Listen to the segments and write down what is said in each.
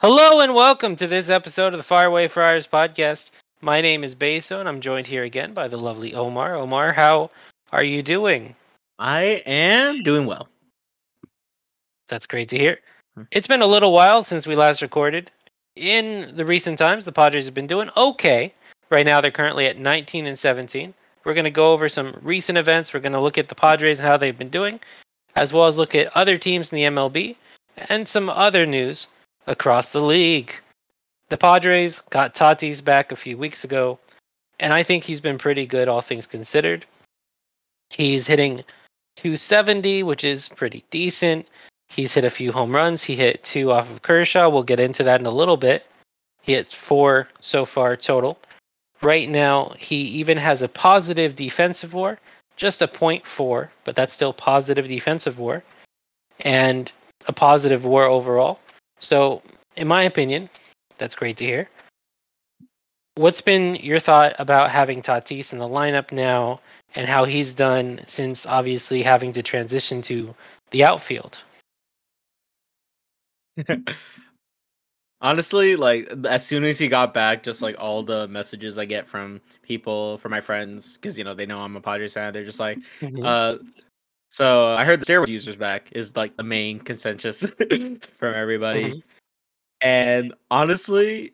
Hello and welcome to this episode of the Faraway Friars podcast. My name is Beso and I'm joined here again by the lovely Omar. Omar, how are you doing? I am doing well. That's great to hear. Hmm. It's been a little while since we last recorded. In the recent times, the Padres have been doing okay. Right now, they're currently at 19 and 17. We're going to go over some recent events. We're going to look at the Padres and how they've been doing, as well as look at other teams in the MLB and some other news across the league. The Padres got Tatis back a few weeks ago, and I think he's been pretty good, all things considered. He's hitting 270, which is pretty decent. He's hit a few home runs. He hit two off of Kershaw. We'll get into that in a little bit. He hit four so far total. Right now, he even has a positive defensive war, just a 0.4, but that's still positive defensive war, and a positive war overall. So, in my opinion, that's great to hear. What's been your thought about having Tatis in the lineup now and how he's done since obviously having to transition to the outfield? Honestly, like as soon as he got back, just like all the messages I get from people, from my friends, because you know they know I'm a Padres fan. They're just like, Mhm. uh, so I heard the steroid users back is like the main consensus from everybody. Mhm. And honestly,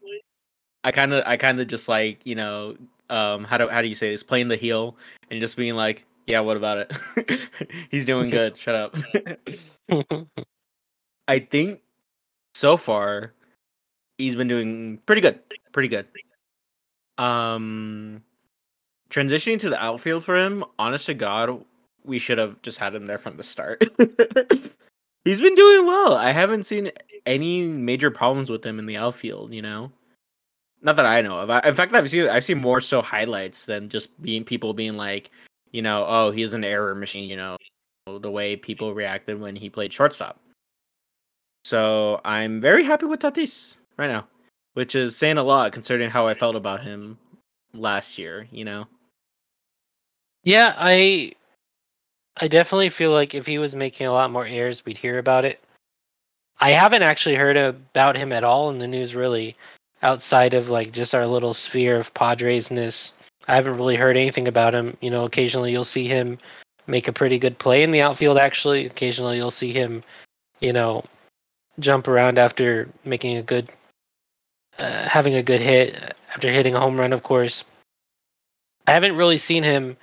I kind of, I kind of just like you know, um, how do how do you say this? Playing the heel and just being like, yeah, what about it? He's doing good. Shut up. I think so far he's been doing pretty good. Pretty good. Um transitioning to the outfield for him, honest to God, we should have just had him there from the start. he's been doing well. I haven't seen any major problems with him in the outfield, you know. Not that I know of. I, in fact, I've seen I've seen more so highlights than just being people being like, you know, oh, he's an error machine, you know, the way people reacted when he played shortstop. So I'm very happy with Tatis right now, which is saying a lot considering how I felt about him last year. You know, yeah, I I definitely feel like if he was making a lot more errors, we'd hear about it. I haven't actually heard about him at all in the news, really, outside of like just our little sphere of Padresness. I haven't really heard anything about him. You know, occasionally you'll see him make a pretty good play in the outfield. Actually, occasionally you'll see him, you know, jump around after making a good, uh, having a good hit after hitting a home run. Of course, I haven't really seen him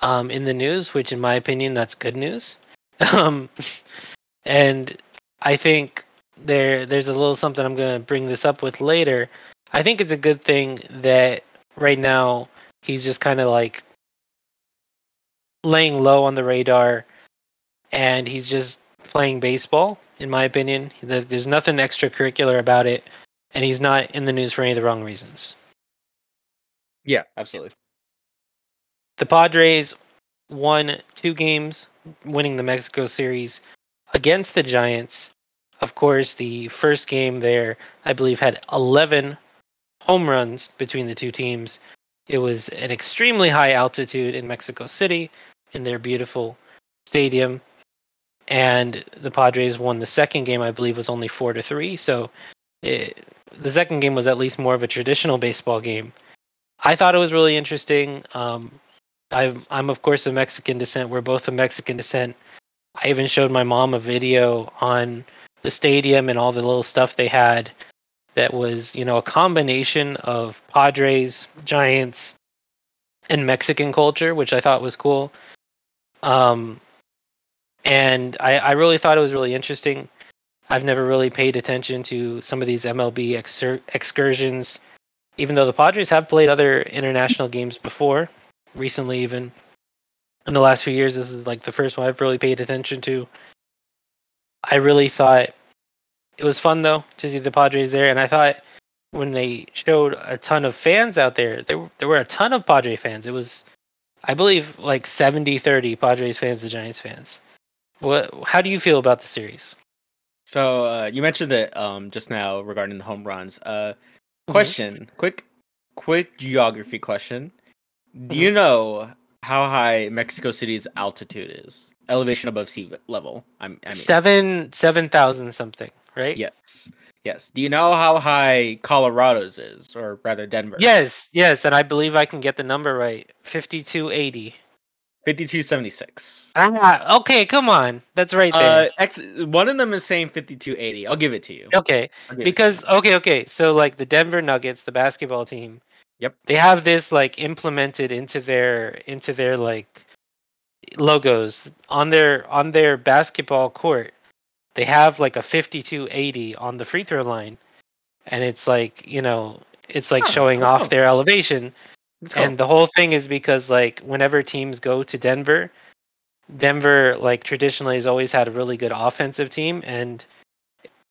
um, in the news, which, in my opinion, that's good news. um, and I think there there's a little something I'm going to bring this up with later. I think it's a good thing that right now he's just kind of like laying low on the radar, and he's just playing baseball. In my opinion, there's nothing extracurricular about it, and he's not in the news for any of the wrong reasons. yeah, absolutely. The Padres won two games, winning the Mexico series against the Giants. Of course, the first game there, I believe, had 11 home runs between the two teams. It was an extremely high altitude in Mexico City in their beautiful stadium. And the Padres won the second game, I believe, was only four to three. So it, the second game was at least more of a traditional baseball game. I thought it was really interesting. Um, I'm I'm of course of Mexican descent. We're both of Mexican descent. I even showed my mom a video on the stadium and all the little stuff they had that was, you know, a combination of Padres, Giants, and Mexican culture, which I thought was cool. Um, and I, I really thought it was really interesting. I've never really paid attention to some of these MLB excursions, even though the Padres have played other international games before recently even in the last few years this is like the first one i've really paid attention to i really thought it was fun though to see the padres there and i thought when they showed a ton of fans out there there, there were a ton of padre fans it was i believe like 70 30 padres fans to giants fans what how do you feel about the series So uh, you mentioned it um, just now regarding the home runs. Uh, Mhm. question, quick, quick geography question. Do you know how high Mexico City's altitude is? Elevation above sea level. I'm, I mean, seven seven thousand something right yes. Yes. Do you know how high Colorado's is, or rather Denver? Yes, yes, and I believe I can get the number right. Fifty-two eighty. Fifty-two seventy-six. Ah, okay, come on, that's right there. Uh, X, one of them is saying fifty-two eighty. I'll give it to you. okay, I'll give it to because okay, okay, so like the Denver Nuggets, the basketball team. Yep. They have this like implemented into their into their like logos on their on their basketball court. They have like a 5280 on the free throw line. And it's like, you know, it's like Oh, showing oh. off their elevation. Let's. And the whole thing is because like whenever teams go to Denver, Denver like traditionally has always had a really good offensive team and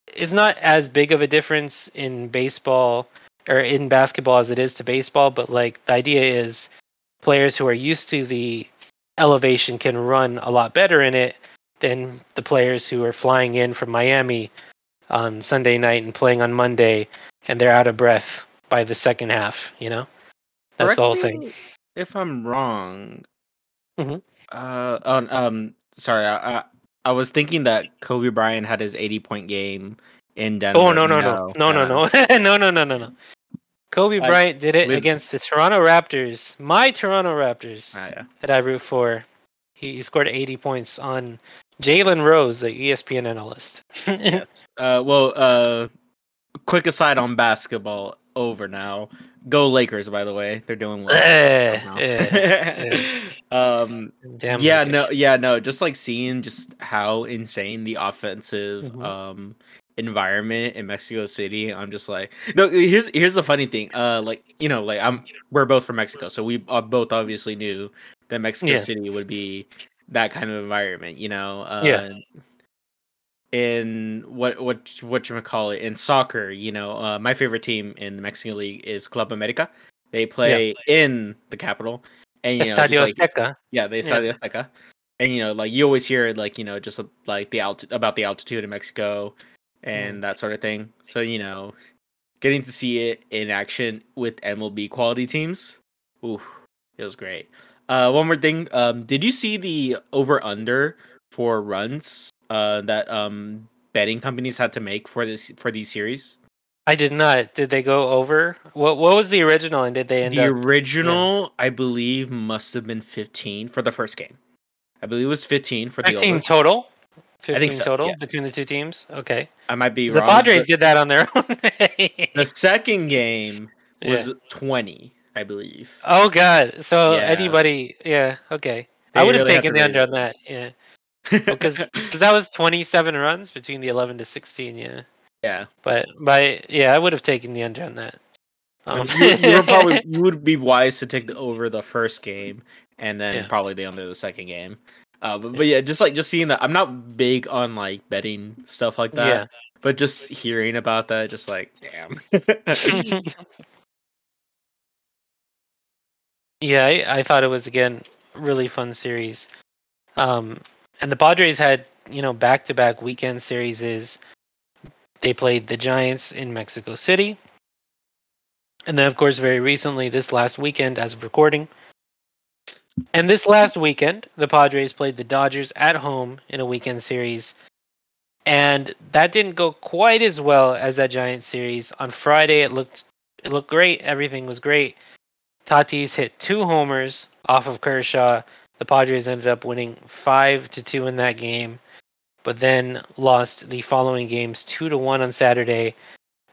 it's not as big of a difference in baseball or in basketball as it is to baseball, but like the idea is players who are used to the elevation can run a lot better in it than the players who are flying in from Miami on Sunday night and playing on Monday and they're out of breath by the second half, you know? That's the whole thing. If I'm wrong. Mhm. Uh, um, sorry. I, I I was thinking that Kobe Bryant had his 80 point game in Denver. Oh no no no no no no no no no no no. Kobe I Bryant did it against the Toronto Raptors, my Toronto Raptors Ah, yeah. that I root for. He, he scored 80 points on Jalen Rose, the ESPN analyst. Yes. Uh, well, uh, quick aside on basketball. Over now. Go Lakers, by the way. They're doing well. Eh, somehow. eh, um, Damn. yeah, Lakers. no, yeah, no. Just like seeing just how insane the offensive Mhm. um environment in Mexico City. I'm just like, no. Here's here's the funny thing. Uh, like you know, like I'm we're both from Mexico, so we uh, both obviously knew that Mexico Yeah. City would be that kind of environment. You know. Uh, Yeah. In what what what you call it in soccer, you know, uh, my favorite team in the Mexican league is Club America. They play in the capital, and you know, Estadio like Azteca. yeah, they Yeah. started the Azteca. And you know, like you always hear like, you know, just like the alt about the altitude in Mexico and Mm. that sort of thing. So, you know, getting to see it in action with MLB quality teams, ooh, it was great. Uh one more thing, um did you see the over under for runs uh that um betting companies had to make for this for these series? I did not. Did they go over? What What was the original, and did they end the up? original, I believe, must have been 15 for the first game. I believe it was 15 for the 15 over. total. I 15 think so, total yes. between the two teams. Okay. I might be The wrong. Padres did that on their own. The second game Yeah. was 20, I believe. Oh God! So Yeah. anybody? Yeah. Okay. I would have really had taken the under on that. Yeah. Because that was 27 runs between the 11 to 16. Yeah. yeah, But by yeah, I would have taken the under on that. Um, you, you probably you would be wise to take the over the first game and then Yeah. probably the under the second game. Uh, but, but yeah, just like just seeing that, I'm not big on like betting stuff like that. Yeah. But just hearing about that, just like damn. yeah, I, I thought it was again really fun series. Um, and the Padres had you know back to back weekend series. Is they played the Giants in Mexico City, and then of course very recently this last weekend as of recording. And this last weekend, the Padres played the Dodgers at home in a weekend series. And that didn't go quite as well as that Giants series. On Friday it looked it looked great, everything was great. Tatis hit two homers off of Kershaw. The Padres ended up winning five to two in that game, but then lost the following games two to one on Saturday,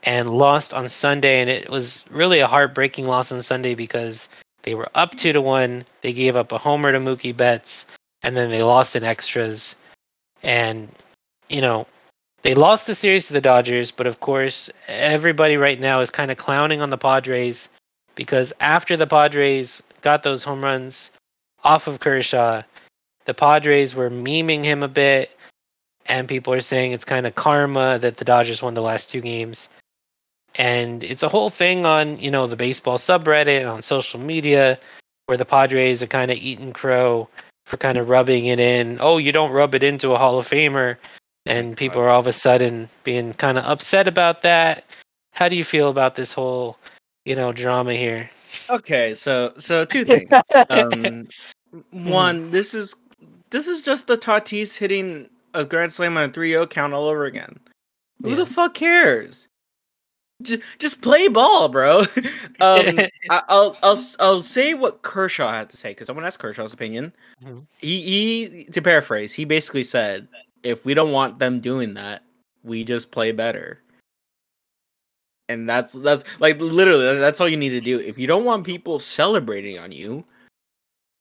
and lost on Sunday. And it was really a heartbreaking loss on Sunday because they were up two to one. They gave up a homer to Mookie Betts, and then they lost in extras. And you know, they lost the series to the Dodgers, but of course, everybody right now is kind of clowning on the Padres because after the Padres got those home runs off of Kershaw, the Padres were memeing him a bit, and people are saying it's kind of karma that the Dodgers won the last two games. And it's a whole thing on, you know, the baseball subreddit and on social media where the Padres are kind of eating crow for kind of rubbing it in. Oh, you don't rub it into a Hall of Famer. And people are all of a sudden being kind of upset about that. How do you feel about this whole, you know, drama here? Okay, so so two things. Um, one, this is this is just the Tatis hitting a grand slam on a 3-0 count all over again. Who Yeah. the fuck cares? Just, just play ball, bro. um, I, I'll I'll I'll say what Kershaw had to say because I want to ask Kershaw's opinion. Mhm. He he to paraphrase, he basically said, if we don't want them doing that, we just play better. And that's that's like literally that's all you need to do. If you don't want people celebrating on you,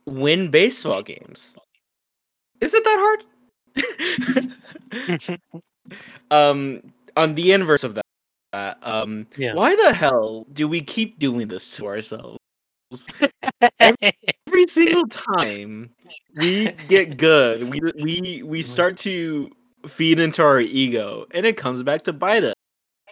win baseball games. Is it that hard? um on the inverse of that uh, um Yeah. why the hell do we keep doing this to ourselves? Every single time we get good we we we start to feed into our ego and it comes back to bite us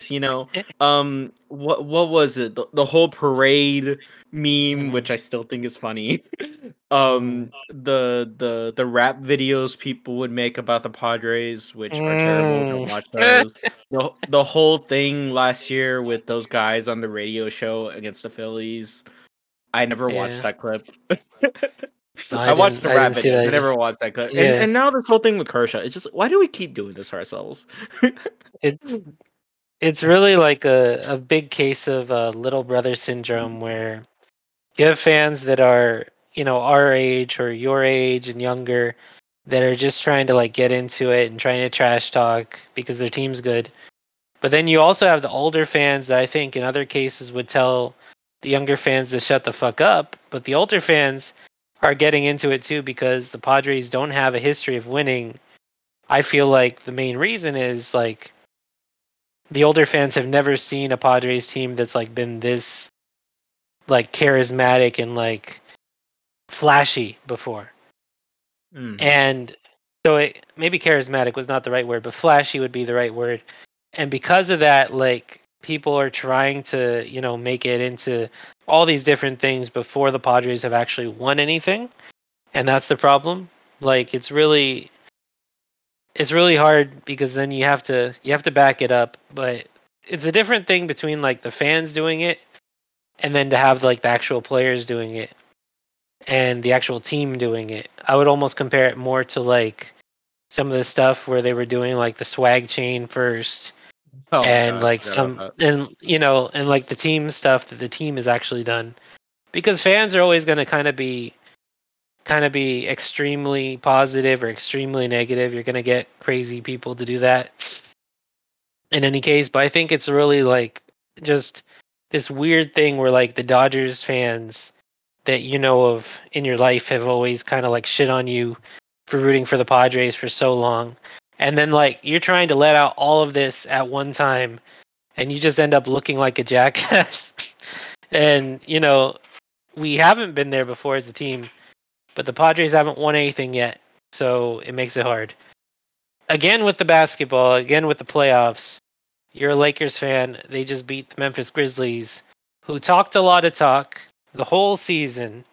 you know? Um what what was it? The, the whole parade meme which i still think is funny um the the the rap videos people would make about the padres which are terrible don't Mm. watch those the, the whole thing last year with those guys on the radio show against the phillies i never watched that clip No, I, watched the I rap video. I never watched that clip. Yeah. And, and now this whole thing with Kershaw, it's just why do we keep doing this to ourselves? It, it's really like a, a big case of uh, little brother syndrome where you have fans that are, you know, our age or your age and younger that are just trying to like get into it and trying to trash talk because their team's good. But then you also have the older fans that I think in other cases would tell the younger fans to shut the fuck up. But the older fans are getting into it too because the Padres don't have a history of winning. I feel like the main reason is like the older fans have never seen a Padres team that's like been this like charismatic and like flashy before. Mm. And so it maybe charismatic was not the right word, but flashy would be the right word. And because of that, like people are trying to, you know, make it into all these different things before the Padres have actually won anything. And that's the problem. Like it's really it's really hard because then you have to you have to back it up, but it's a different thing between like the fans doing it and then to have like the actual players doing it and the actual team doing it. I would almost compare it more to like some of the stuff where they were doing like the swag chain first Oh and God, like some and you know and like the team stuff that the team has actually done. Because fans are always going to kind of be kind of be extremely positive or extremely negative. You're going to get crazy people to do that. In any case but i think it's really like just this weird thing where like the dodgers fans that you know of in your life have always kind of like shit on you for rooting for the padres for so long. And then like you're trying to let out all of this at one time and you just end up looking like a jackass. And you know we haven't been there before as a team but the padres haven't won anything yet so it makes it hard. Again with the basketball again with the playoffs you're a lakers fan. They just beat the memphis grizzlies who talked a lot of talk the whole season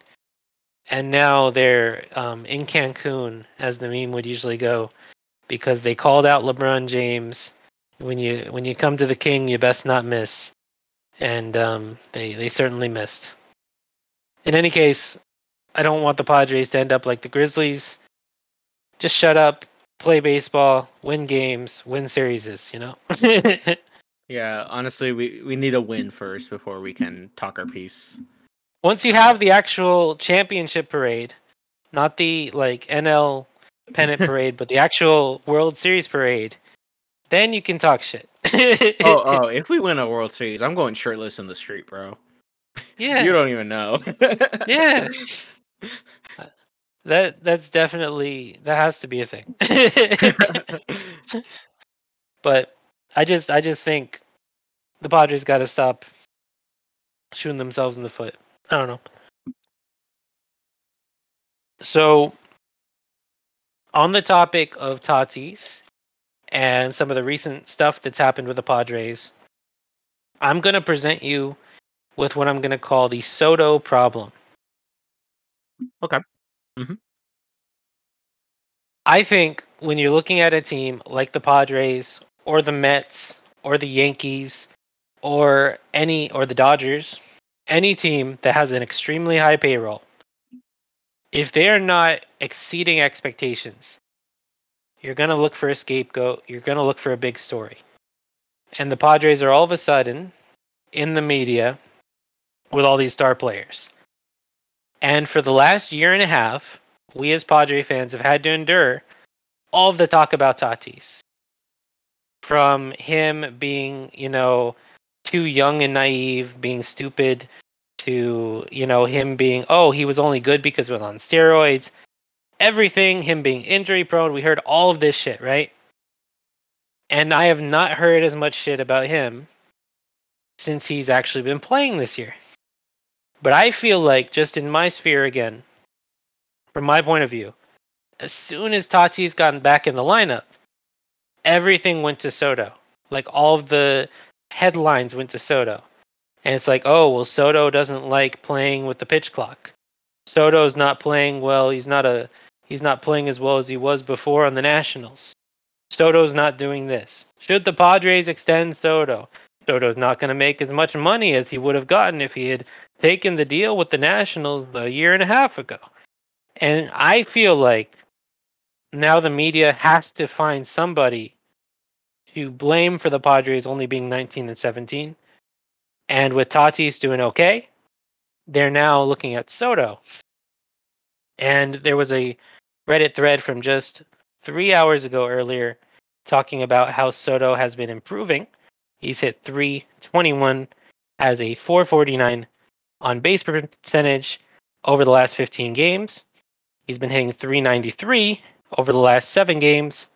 and now they're um, in cancun as the meme would usually go because they called out LeBron James. When you when you come to the king, you best not miss, and um, they they certainly missed. In any case, I don't want the Padres to end up like the Grizzlies. Just shut up, play baseball, win games, win series. You know. Yeah, honestly, we, we need a win first before we can talk our piece. Once you have the actual championship parade, not the like NL pennant parade, but the actual World Series parade, then you can talk shit. Oh, oh, if we win a World Series, I'm going shirtless in the street, bro. yeah. You don't even know. Yeah. That that's definitely that has to be a thing. but I just I just think the Padres got to stop shooting themselves in the foot. I don't know. So on the topic of Tatis and some of the recent stuff that's happened with the Padres, I'm going to present you with what I'm going to call the Soto problem. Okay. Mhm. I think when you're looking at a team like the Padres or the Mets or the Yankees or any or the Dodgers, any team that has an extremely high payroll, if they are not exceeding expectations, you're going to look for a scapegoat, you're going to look for a big story. and the Padres are all of a sudden in the media with all these star players. And for the last year and a half, we as Padre fans have had to endure all of the talk about Tatis. From him being, you know, too young and naive, being stupid, to, you know, him being, oh, he was only good because he was on steroids. Everything, him being injury prone. We heard all of this shit, right? And I have not heard as much shit about him since he's actually been playing this year. But I feel like, just in my sphere again, from my point of view, as soon as Tatis gotten back in the lineup, everything went to Soto. Like all of the headlines went to Soto. And it's like, oh, well, Soto doesn't like playing with the pitch clock. Soto's not playing well. He's not a he's not playing as well as he was before on the Nationals. Soto's not doing this. Should the Padres extend Soto? Soto's not going to make as much money as he would have gotten if he had taken the deal with the Nationals a year and a half ago. And I feel like now the media has to find somebody to blame for the Padres only being 19 and 17. And with Tatis doing okay, they're now looking at Soto. And there was a Reddit thread from just three hours ago earlier talking about how Soto has been improving. He's hit 321, has a 449 on base percentage over the last 15 games. He's been hitting 393 over the last seven games.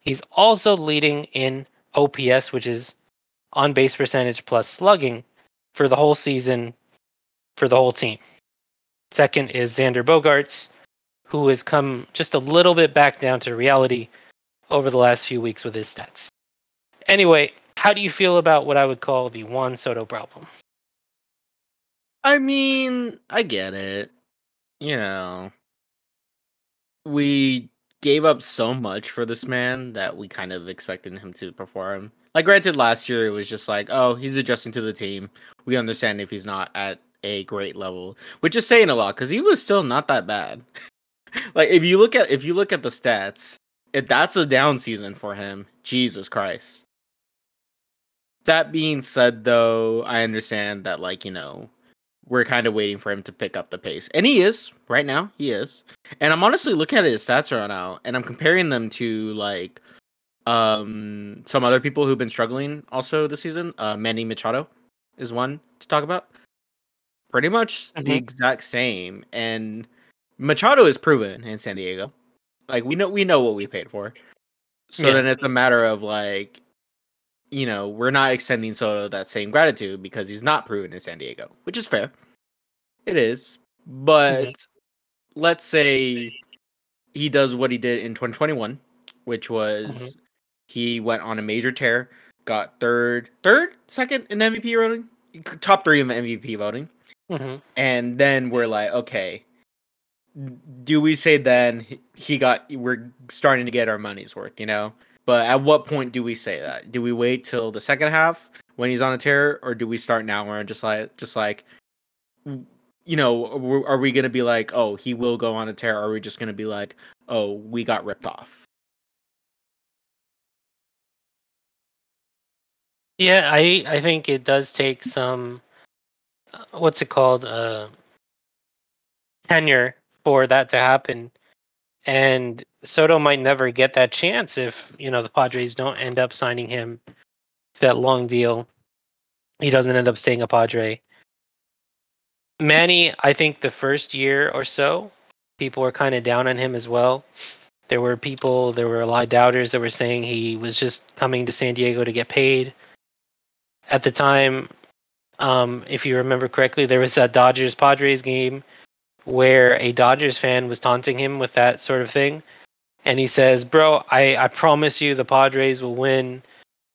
He's also leading in OPS, which is on base percentage plus slugging for the whole season for the whole team. Second is Xander Bogaerts, who has come just a little bit back down to reality over the last few weeks with his stats. Anyway, how do you feel about what I would call the Juan Soto problem? I mean, I get it. You know, we gave up so much for this man that we kind of expected him to perform. Like, granted, last year it was just like, oh, he's adjusting to the team. We understand if he's not at a great level, which is saying a lot because he was still not that bad. like, if you look at if you look at the stats, if that's a down season for him, Jesus Christ. That being said, though, I understand that, like, you know, we're kind of waiting for him to pick up the pace. And he is, right now, he is. And I'm honestly looking at his stats right now, and I'm comparing them to, like, um, some other people who've been struggling also this season. Uh, Manny Machado is one to talk about. Pretty much mm-hmm. the exact same. And Machado is proven in San Diego. Like we know we know what we paid for. So yeah. then it's a matter of like you know, we're not extending Soto that same gratitude because he's not proven in San Diego, which is fair. It is. But mm-hmm. let's say he does what he did in 2021, which was mm-hmm. he went on a major tear, got third, third, second in MVP voting, top three in MVP voting. Mm-hmm. And then we're like, okay, do we say then he got, we're starting to get our money's worth, you know? But at what point do we say that? Do we wait till the second half when he's on a tear, or do we start now where just like just like you know, are we gonna be like, oh, he will go on a tear, or are we just gonna be like, oh, we got ripped off? Yeah, I I think it does take some uh, what's it called uh tenure for that to happen and Soto might never get that chance if you know the Padres don't end up signing him that long deal. He doesn't end up staying a Padre. Manny, I think the first year or so, people were kind of down on him as well. There were people, there were a lot of doubters that were saying he was just coming to San Diego to get paid. At the time, um, if you remember correctly, there was that Dodgers Padres game where a Dodgers fan was taunting him with that sort of thing. And he says, Bro, I, I promise you the Padres will win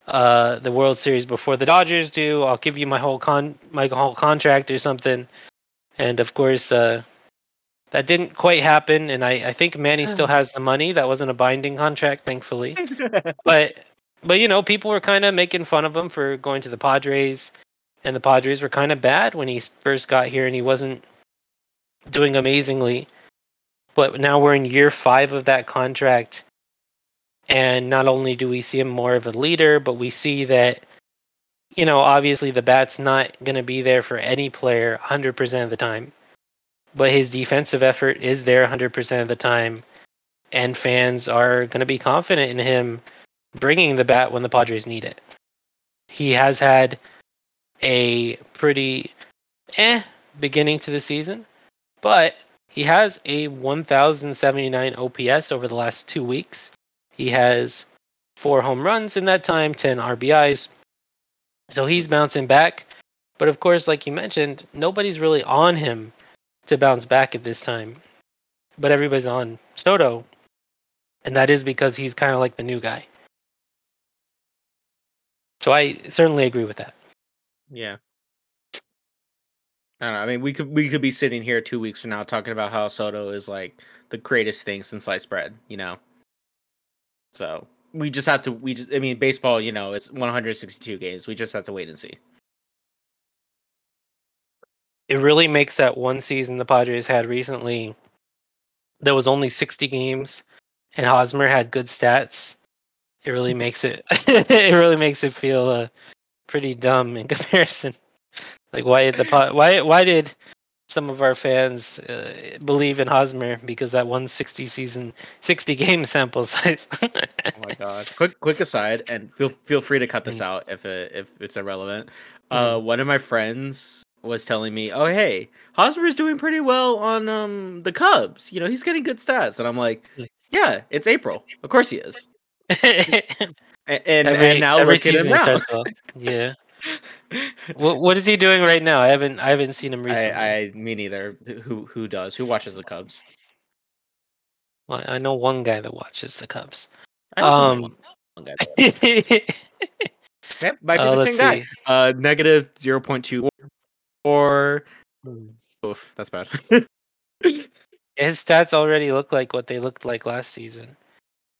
uh, the World Series before the Dodgers do. I'll give you my whole con my whole contract or something. And of course, uh, that didn't quite happen. And I, I think Manny still has the money. That wasn't a binding contract, thankfully. but but you know, people were kind of making fun of him for going to the Padres, and the Padres were kind of bad when he first got here, and he wasn't doing amazingly. But now we're in year five of that contract. And not only do we see him more of a leader, but we see that you know, obviously the bat's not going to be there for any player 100% of the time, but his defensive effort is there 100% of the time, and fans are going to be confident in him bringing the bat when the Padres need it. He has had a pretty eh beginning to the season, but he has a 1079 OPS over the last two weeks. He has four home runs in that time, 10 RBIs, so he's bouncing back. But of course, like you mentioned, nobody's really on him to bounce back at this time. But everybody's on Soto. And that is because he's kind of like the new guy. So I certainly agree with that. Yeah. I don't know. I mean, we could we could be sitting here two weeks from now talking about how Soto is like the greatest thing since sliced bread, you know. So we just have to. We just. I mean, baseball. You know, it's 162 games. We just have to wait and see. It really makes that one season the Padres had recently. There was only 60 games, and Hosmer had good stats. It really makes it. it really makes it feel uh, pretty dumb in comparison. Like why did the why why did some of our fans uh, believe in Hosmer because that one 60 season, 60 game sample size. oh my god! Quick, quick aside, and feel feel free to cut this mm. out if it, if it's irrelevant. Uh, mm-hmm. one of my friends was telling me, "Oh, hey, Hosmer is doing pretty well on um the Cubs. You know, he's getting good stats." And I'm like, "Yeah, it's April. Of course he is." and, and, every, and now look at him now. yeah what what is he doing right now? I haven't I haven't seen him recently. I, I me neither. Who who does? Who watches the Cubs? Well, I know one guy that watches the Cubs. I um, one, one guy yep, might be uh, the same guy. Uh, negative zero point two or. Hmm. Oof, that's bad. His stats already look like what they looked like last season,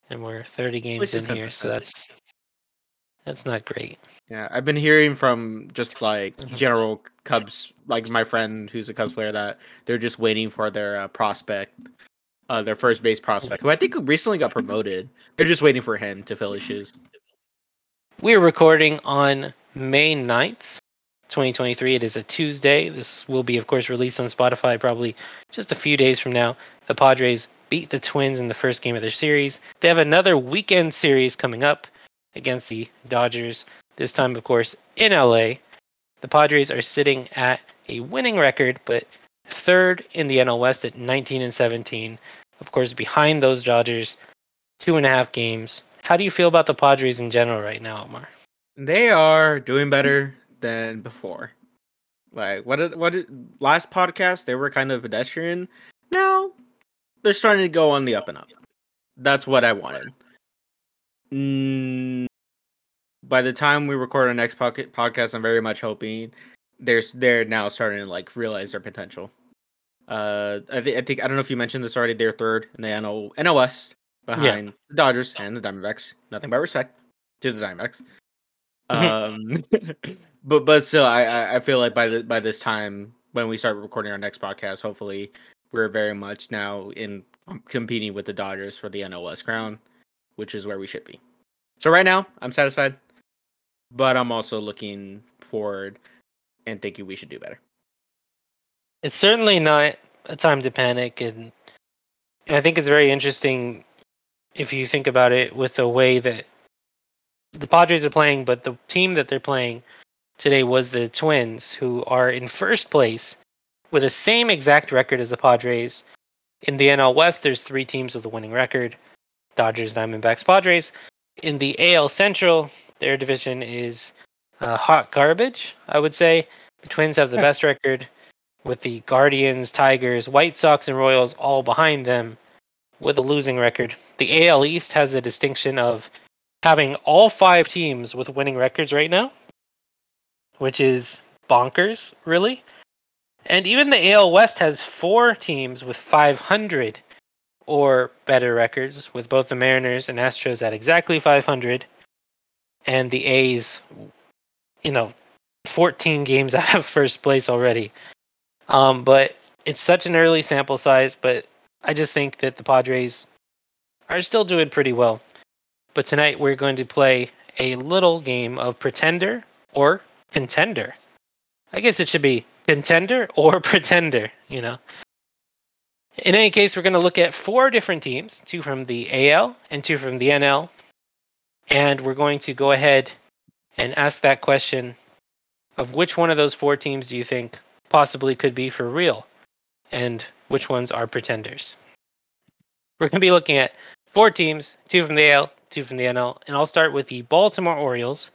and we're thirty games in here, so that's that's not great. Yeah, I've been hearing from just like mm-hmm. general Cubs, like my friend who's a Cubs player, that they're just waiting for their uh, prospect, uh, their first base prospect, who I think recently got promoted. They're just waiting for him to fill his shoes. We're recording on May 9th, 2023. It is a Tuesday. This will be, of course, released on Spotify probably just a few days from now. The Padres beat the Twins in the first game of their series. They have another weekend series coming up against the Dodgers. This time, of course, in LA. The Padres are sitting at a winning record, but third in the NL West at 19 and 17. Of course, behind those Dodgers, two and a half games. How do you feel about the Padres in general right now, Omar? They are doing better than before. Like what? Did, what? Did, last podcast they were kind of pedestrian. Now they're starting to go on the up and up. That's what I wanted. Mm, by the time we record our next podcast, I'm very much hoping there's they're now starting to like realize their potential. Uh, I, th- I think I don't know if you mentioned this already. They're third in the NL West behind yeah. the Dodgers and the Diamondbacks. Nothing but respect to the Diamondbacks. um, but but still, I I feel like by the by this time when we start recording our next podcast, hopefully we're very much now in competing with the Dodgers for the NOS crown, which is where we should be. So right now, I'm satisfied but I'm also looking forward and thinking we should do better. It's certainly not a time to panic, and I think it's very interesting if you think about it with the way that the Padres are playing, but the team that they're playing today was the Twins, who are in first place with the same exact record as the Padres. In the NL West, there's three teams with a winning record Dodgers, Diamondbacks, Padres. In the AL Central, their division is uh, hot garbage, I would say. The Twins have the best record with the Guardians, Tigers, White Sox, and Royals all behind them with a losing record. The AL East has a distinction of having all five teams with winning records right now, which is bonkers, really. And even the AL West has four teams with 500 or better records, with both the Mariners and Astros at exactly 500, and the A's, you know, 14 games out of first place already. Um, but it's such an early sample size, but I just think that the Padres are still doing pretty well. But tonight we're going to play a little game of Pretender or contender. I guess it should be contender or pretender, you know. In any case, we're going to look at four different teams two from the AL and two from the NL. And we're going to go ahead and ask that question of which one of those four teams do you think possibly could be for real? And which ones are pretenders? We're going to be looking at four teams two from the AL, two from the NL. And I'll start with the Baltimore Orioles,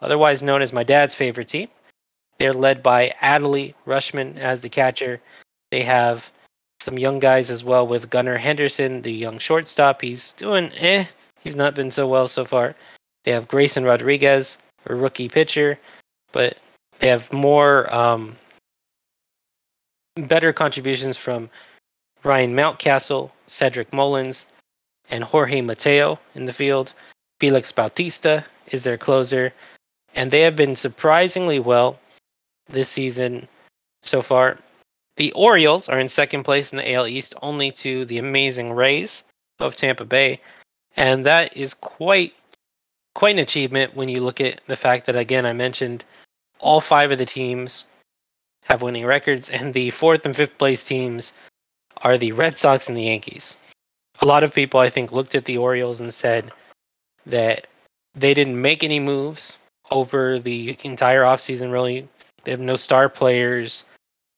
otherwise known as my dad's favorite team. They're led by Adley Rutschman as the catcher. They have some young guys as well with Gunnar Henderson, the young shortstop. He's doing eh. He's not been so well so far. They have Grayson Rodriguez, a rookie pitcher, but they have more um, better contributions from Ryan Mountcastle, Cedric Mullins, and Jorge Mateo in the field. Felix Bautista is their closer, and they have been surprisingly well this season so far. The Orioles are in second place in the AL East, only to the amazing Rays of Tampa Bay, and that is quite quite an achievement when you look at the fact that again I mentioned all five of the teams have winning records, and the fourth and fifth place teams are the Red Sox and the Yankees. A lot of people, I think, looked at the Orioles and said that they didn't make any moves over the entire offseason, really. They have no star players.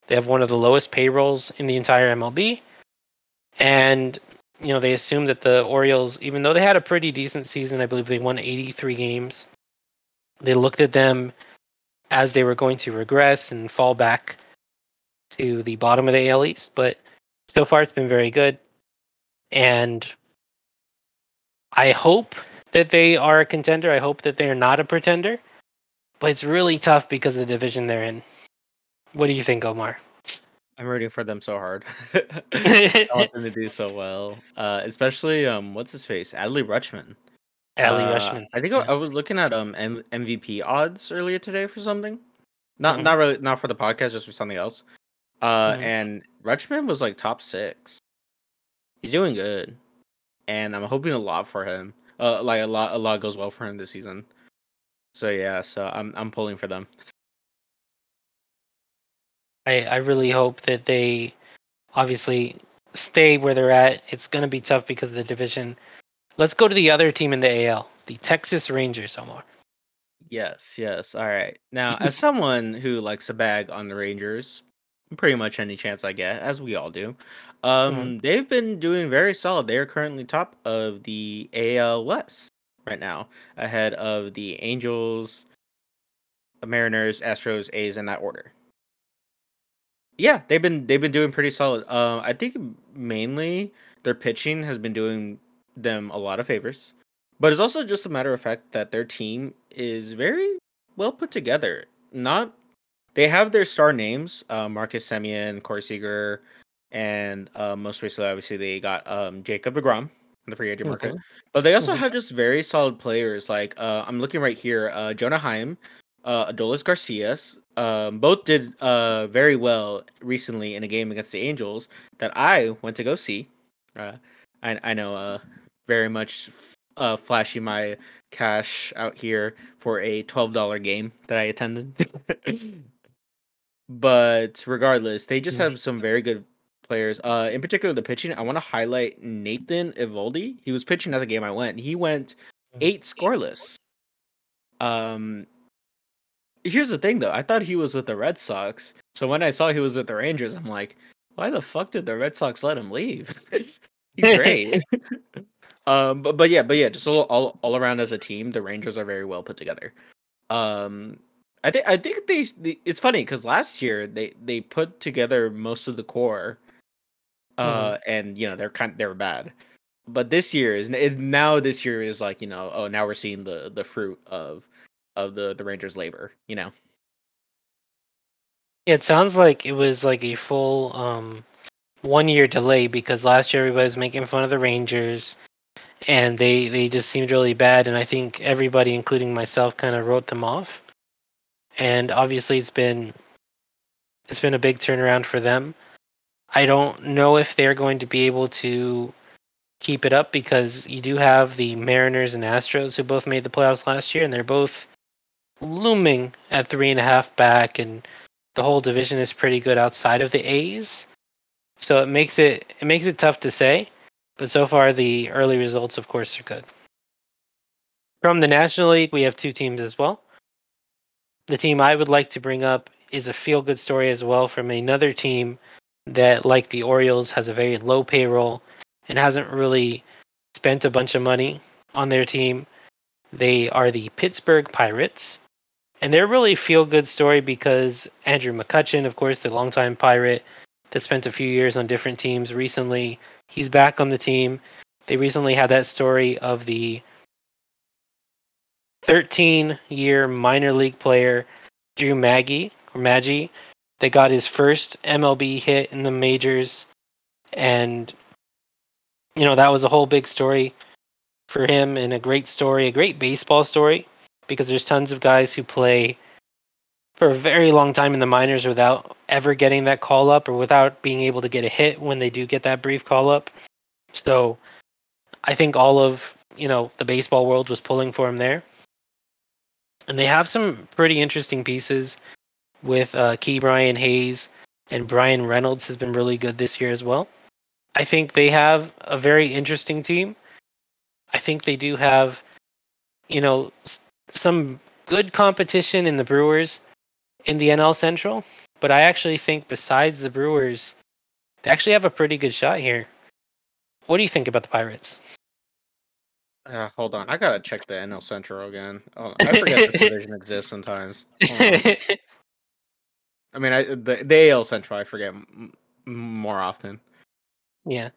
They have one of the lowest payrolls in the entire MLB. And, you know, they assumed that the Orioles, even though they had a pretty decent season, I believe they won 83 games, they looked at them as they were going to regress and fall back to the bottom of the AL East. But so far, it's been very good. And I hope that they are a contender. I hope that they are not a pretender. But it's really tough because of the division they're in. What do you think, Omar? I'm rooting for them so hard. I want them to do so well, uh, especially um, what's his face, Adley Rutschman. Adley Uh, Rutschman. I think I, I was looking at um M- MVP odds earlier today for something. Not Mhm. not really not for the podcast, just for something else. Uh, Mhm. and Rutschman was like top six. He's doing good, and I'm hoping a lot for him. Uh, like a lot a lot goes well for him this season. So yeah, so I'm I'm pulling for them. I, I really hope that they obviously stay where they're at. It's going to be tough because of the division. Let's go to the other team in the AL, the Texas Rangers, Omar. Yes, yes. All right. Now, as someone who likes to bag on the Rangers, pretty much any chance I get, as we all do, um, they've been doing very solid. They are currently top of the AL West right now, ahead of the Angels, Mariners, Astros, A's in that order. Yeah, they've been they've been doing pretty solid. Um, I think mainly their pitching has been doing them a lot of favors. But it's also just a matter of fact that their team is very well put together. Not they have their star names, uh, Marcus Semien, Corey Seager, and uh, most recently, obviously, they got um, Jacob Degrom in the free agent market. But they also have just very solid players. Like uh, I'm looking right here, uh, Jonah Heim, uh, Adolis Garcia. Um, both did uh, very well recently in a game against the Angels that I went to go see. Uh, I I know uh, very much uh, flashing my cash out here for a twelve dollar game that I attended. but regardless, they just have some very good players. Uh, in particular, the pitching. I want to highlight Nathan Eovaldi. He was pitching at the game I went. He went eight scoreless. Um, here's the thing though. I thought he was with the Red Sox. So when I saw he was with the Rangers, I'm like, why the fuck did the Red Sox let him leave? He's great. um, but but yeah, but yeah, just all, all all around as a team, the Rangers are very well put together. Um, I think I think they, they it's funny because last year they they put together most of the core, uh, and you know they're kind they were bad, but this year is is now this year is like you know oh now we're seeing the the fruit of of the the Rangers' labor, you know. It sounds like it was like a full um, one year delay because last year everybody was making fun of the Rangers and they, they just seemed really bad. And I think everybody, including myself, kind of wrote them off. And obviously, it's been it's been a big turnaround for them. I don't know if they're going to be able to keep it up because you do have the Mariners and Astros who both made the playoffs last year, and they're both looming at three and a half back, and the whole division is pretty good outside of the A's. So it makes it it makes it tough to say, but so far the early results, of course, are good. From the National League, we have two teams as well. The team I would like to bring up is a feel good story as well from another team that, like the Orioles, has a very low payroll and hasn't really spent a bunch of money on their team. They are the Pittsburgh Pirates. And they're really feel good story because Andrew McCutchen, of course, the longtime pirate that spent a few years on different teams recently, he's back on the team. They recently had that story of the 13 year minor league player Drew Maggi or Maggi that got his first MLB hit in the majors and you know that was a whole big story for him and a great story, a great baseball story because there's tons of guys who play for a very long time in the minors without ever getting that call up or without being able to get a hit when they do get that brief call up. So I think all of, you know, the baseball world was pulling for him there. And they have some pretty interesting pieces with uh, Brian Hayes and Bryan Reynolds has been really good this year as well. I think they have a very interesting team. I think they do have, you know, some good competition in the Brewers in the NL Central, but I actually think besides the Brewers, they actually have a pretty good shot here. What do you think about the Pirates? Uh, hold on, I gotta check the NL Central again. Oh, I forget this division exists sometimes. I mean, I the, the AL Central I forget m- more often. Yeah.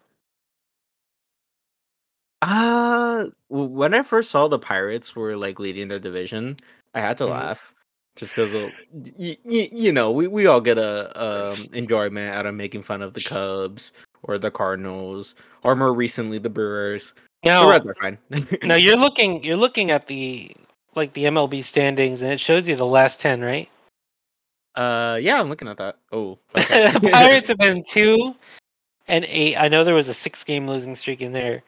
Uh when I first saw the Pirates were like leading their division, I had to Mhm. laugh just because y- y- you know we, we all get a um, enjoyment out of making fun of the Cubs or the Cardinals or more recently the Brewers. The Now, Reds are fine. now you're looking you're looking at the like the MLB standings and it shows you the last 10, right? uh yeah, I'm looking at that. Oh, okay. the Pirates have been 2 and 8. I know there was a 6 game losing streak in there.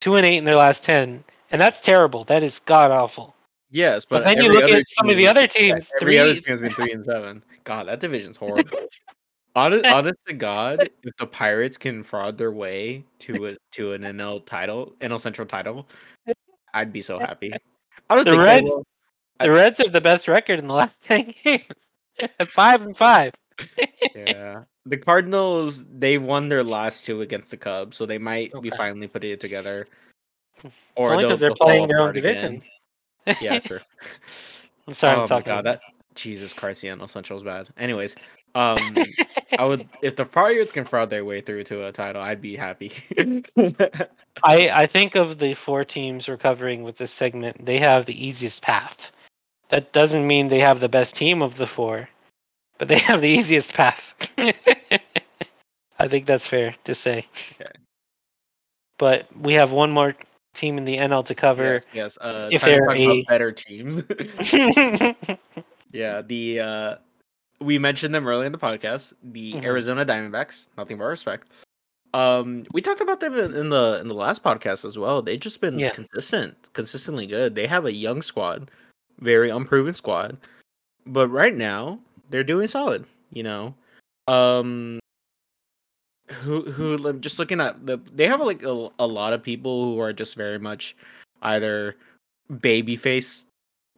2 and 8 in their last 10. And that's terrible. That is god awful. yes, But, but, then you look at some of the team- other yeah, teams, every three other team has been three and seven. God, that division's horrible. honest, honest to God, if the Pirates can fraud their way to a to an NL title, NL Central title, I'd be so happy. I don't The think Red- they will. The Reds have the best record in the last 10 games. 5 and 5. Yeah, the Cardinals they've won their last two against the Cubs, so they might be finally putting it together. It's only they'll- because they're playing their own apart again. division. Yeah, true. I'm sorry, oh I'm talking. god, that Jesus Christ, NL Central's bad. Anyways, um, I would if the Pirates can fraud their way through to a title, I'd be happy. I, I think of the four teams we're with this segment, they have the easiest path. That doesn't mean they have the best team of the four, but they have the easiest path. I think that's fair to say. Okay. But we have one more team in the NL to cover. yes, yes. Uh, if they're a- better teams. yeah, the uh, we mentioned them earlier in the podcast. The Mhm. Arizona Diamondbacks, nothing but respect. Um, we talked about them in, in the in the last podcast as well. They've just been Yeah. consistent, consistently good. They have a young squad, very unproven squad, but right now they're doing solid. You know, um, who who just looking at the they have like a, a lot of people who are just very much either babyface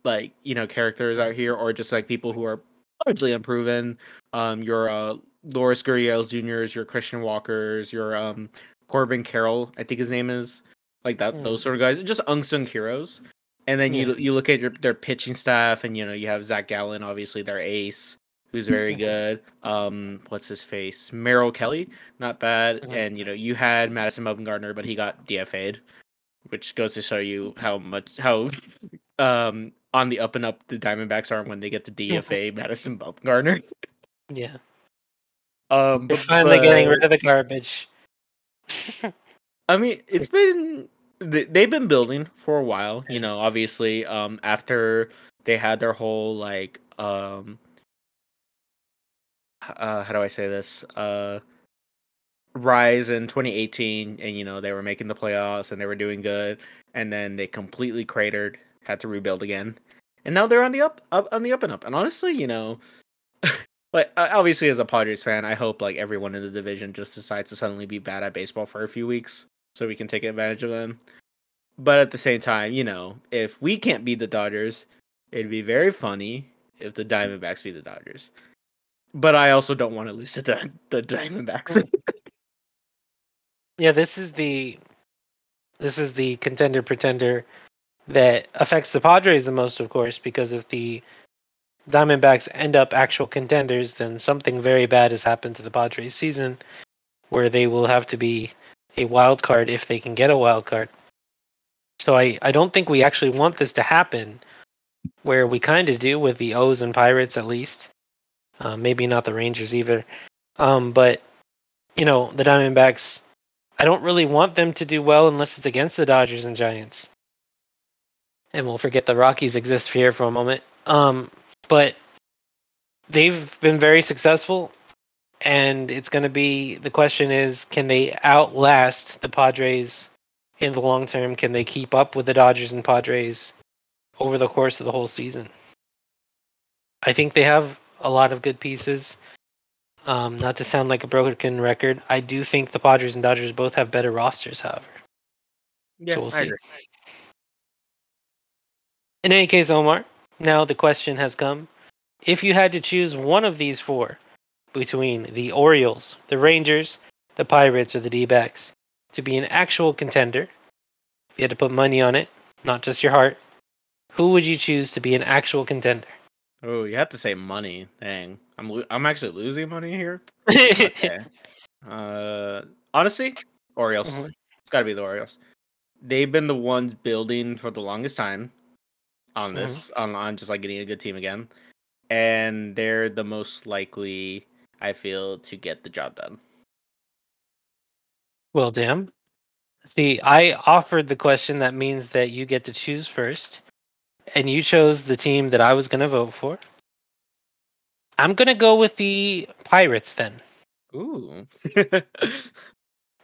like you know characters out here or just like people who are largely unproven um your uh Lourdes Gurriel's juniors your Christian Walkers your um Corbin Carroll I think his name is like that Mm. those sort of guys just unsung heroes and then you you look at your, their pitching staff and you know you have Zach Gallen obviously their ace who's very good um what's his face Merrill Kelly not bad Mhm. and you know you had Madison Bumgarner but he got DFA'd which goes to show you how much how um on the up and up the Diamondbacks are when they get to DFA Madison Bumgarner. yeah. Um, They're but, finally getting rid of the garbage. I mean, it's been they- they've been building for a while. You know, obviously, um, after they had their whole like um, uh, how do I say this uh. Rise in 2018, and you know they were making the playoffs and they were doing good, and then they completely cratered, had to rebuild again, and now they're on the up, up on the up and up. And honestly, you know, like obviously as a Padres fan, I hope like everyone in the division just decides to suddenly be bad at baseball for a few weeks so we can take advantage of them. But at the same time, you know, if we can't beat the Dodgers, it'd be very funny if the Diamondbacks beat the Dodgers. But I also don't want to lose to the, the Diamondbacks. yeah, this is the this is the contender pretender that affects the Padres the most, of course, because if the Diamondbacks end up actual contenders, then something very bad has happened to the Padres season, where they will have to be a wild card if they can get a wild card. So I, I don't think we actually want this to happen, where we kind of do with the O's and Pirates at least. Uh, maybe not the Rangers either. Um, but, you know, the Diamondbacks, I don't really want them to do well unless it's against the Dodgers and Giants. And we'll forget the Rockies exist here for a moment. Um, but they've been very successful. And it's going to be the question is can they outlast the Padres in the long term? Can they keep up with the Dodgers and Padres over the course of the whole season? I think they have a lot of good pieces. Um, not to sound like a broken record, I do think the Padres and Dodgers both have better rosters, however. Yeah, so we'll I see. In any case, Omar, now the question has come. If you had to choose one of these four between the Orioles, the Rangers, the Pirates, or the D backs to be an actual contender, if you had to put money on it, not just your heart, who would you choose to be an actual contender? Oh, you have to say money. Dang, I'm lo- I'm actually losing money here. Okay. uh, honestly, Orioles. Mhm. It's got to be the Orioles. They've been the ones building for the longest time on this, on on just like getting a good team again, and they're the most likely, I feel, to get the job done. Well, damn. See, I offered the question that means that you get to choose first, and you chose the team that I was going to vote for. I'm going to go with the Pirates then. Ooh.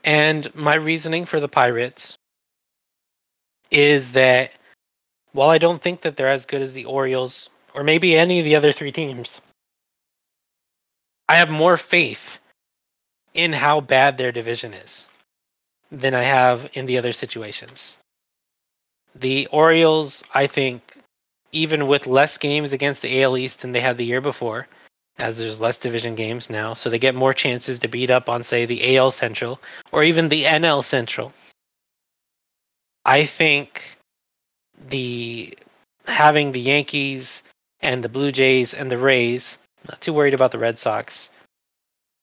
And my reasoning for the Pirates is that while I don't think that they're as good as the Orioles or maybe any of the other three teams, I have more faith in how bad their division is than I have in the other situations. The Orioles, I think, even with less games against the AL East than they had the year before, as there's less division games now, so they get more chances to beat up on, say, the AL Central or even the NL Central. I think the having the Yankees and the Blue Jays and the Rays, not too worried about the Red Sox.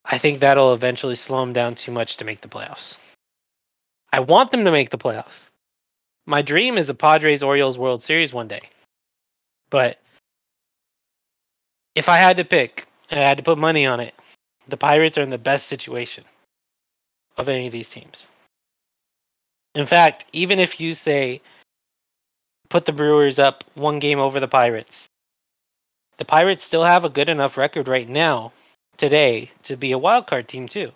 I think that'll eventually slow them down too much to make the playoffs. I want them to make the playoffs. My dream is the Padres Orioles World Series one day. But if I had to pick, I had to put money on it, the Pirates are in the best situation of any of these teams. In fact, even if you say put the Brewers up one game over the Pirates, the Pirates still have a good enough record right now, today, to be a wild card team too.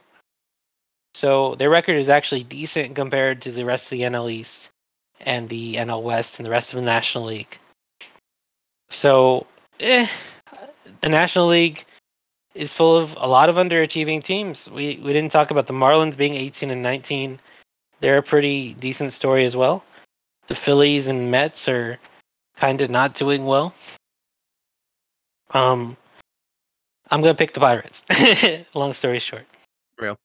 So their record is actually decent compared to the rest of the NL East and the NL West and the rest of the National League. So, eh, the National League is full of a lot of underachieving teams. We we didn't talk about the Marlins being 18 and 19. They're a pretty decent story as well. The Phillies and Mets are kind of not doing well. Um, I'm gonna pick the Pirates. Long story short. Real.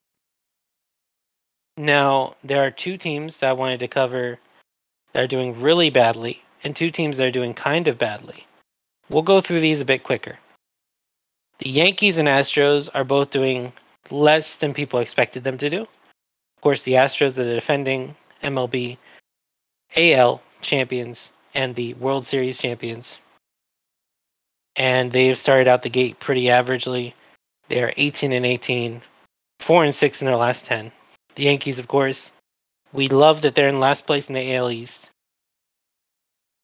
Now there are two teams that I wanted to cover that are doing really badly, and two teams that are doing kind of badly. We'll go through these a bit quicker. The Yankees and Astros are both doing less than people expected them to do. Of course, the Astros are the defending MLB AL champions and the World Series champions. And they've started out the gate pretty averagely. They are 18 and 18, 4 and 6 in their last 10. The Yankees, of course, we love that they're in last place in the AL East.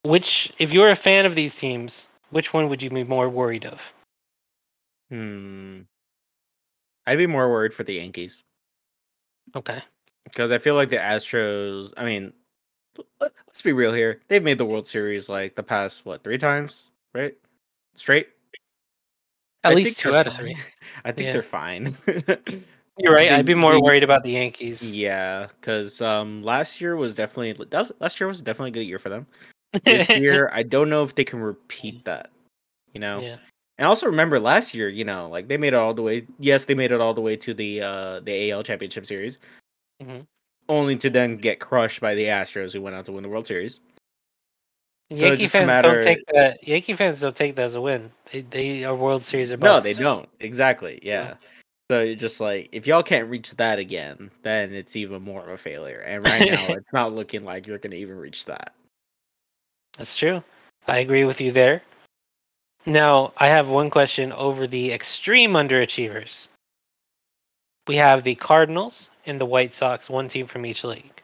Which, if you're a fan of these teams, which one would you be more worried of? Hmm. I'd be more worried for the Yankees Okay. because I feel like the Astros. I mean, let's be real here. They've made the World Series like the past what three times, right? Straight. At I least two out of three. I think Yeah. they're fine. You're right. I'd be more they- worried about the Yankees. Yeah, because um, last year was definitely that was, last year was definitely a good year for them. This year, I don't know if they can repeat that. You know, yeah. and also remember last year, you know, like they made it all the way. Yes, they made it all the way to the uh the AL Championship Series, Mhm. only to then get crushed by the Astros, who went on to win the World Series. So Yankee fans matter- don't take that. Yankee fans don't take that as a win. They they are World Series or No, they don't. Exactly. Yeah. So you're just like if y'all can't reach that again, then it's even more of a failure. And right now, it's not looking like you're gonna even reach that. That's true. I agree with you there. Now, I have one question over the extreme underachievers. We have the Cardinals and the White Sox, one team from each league.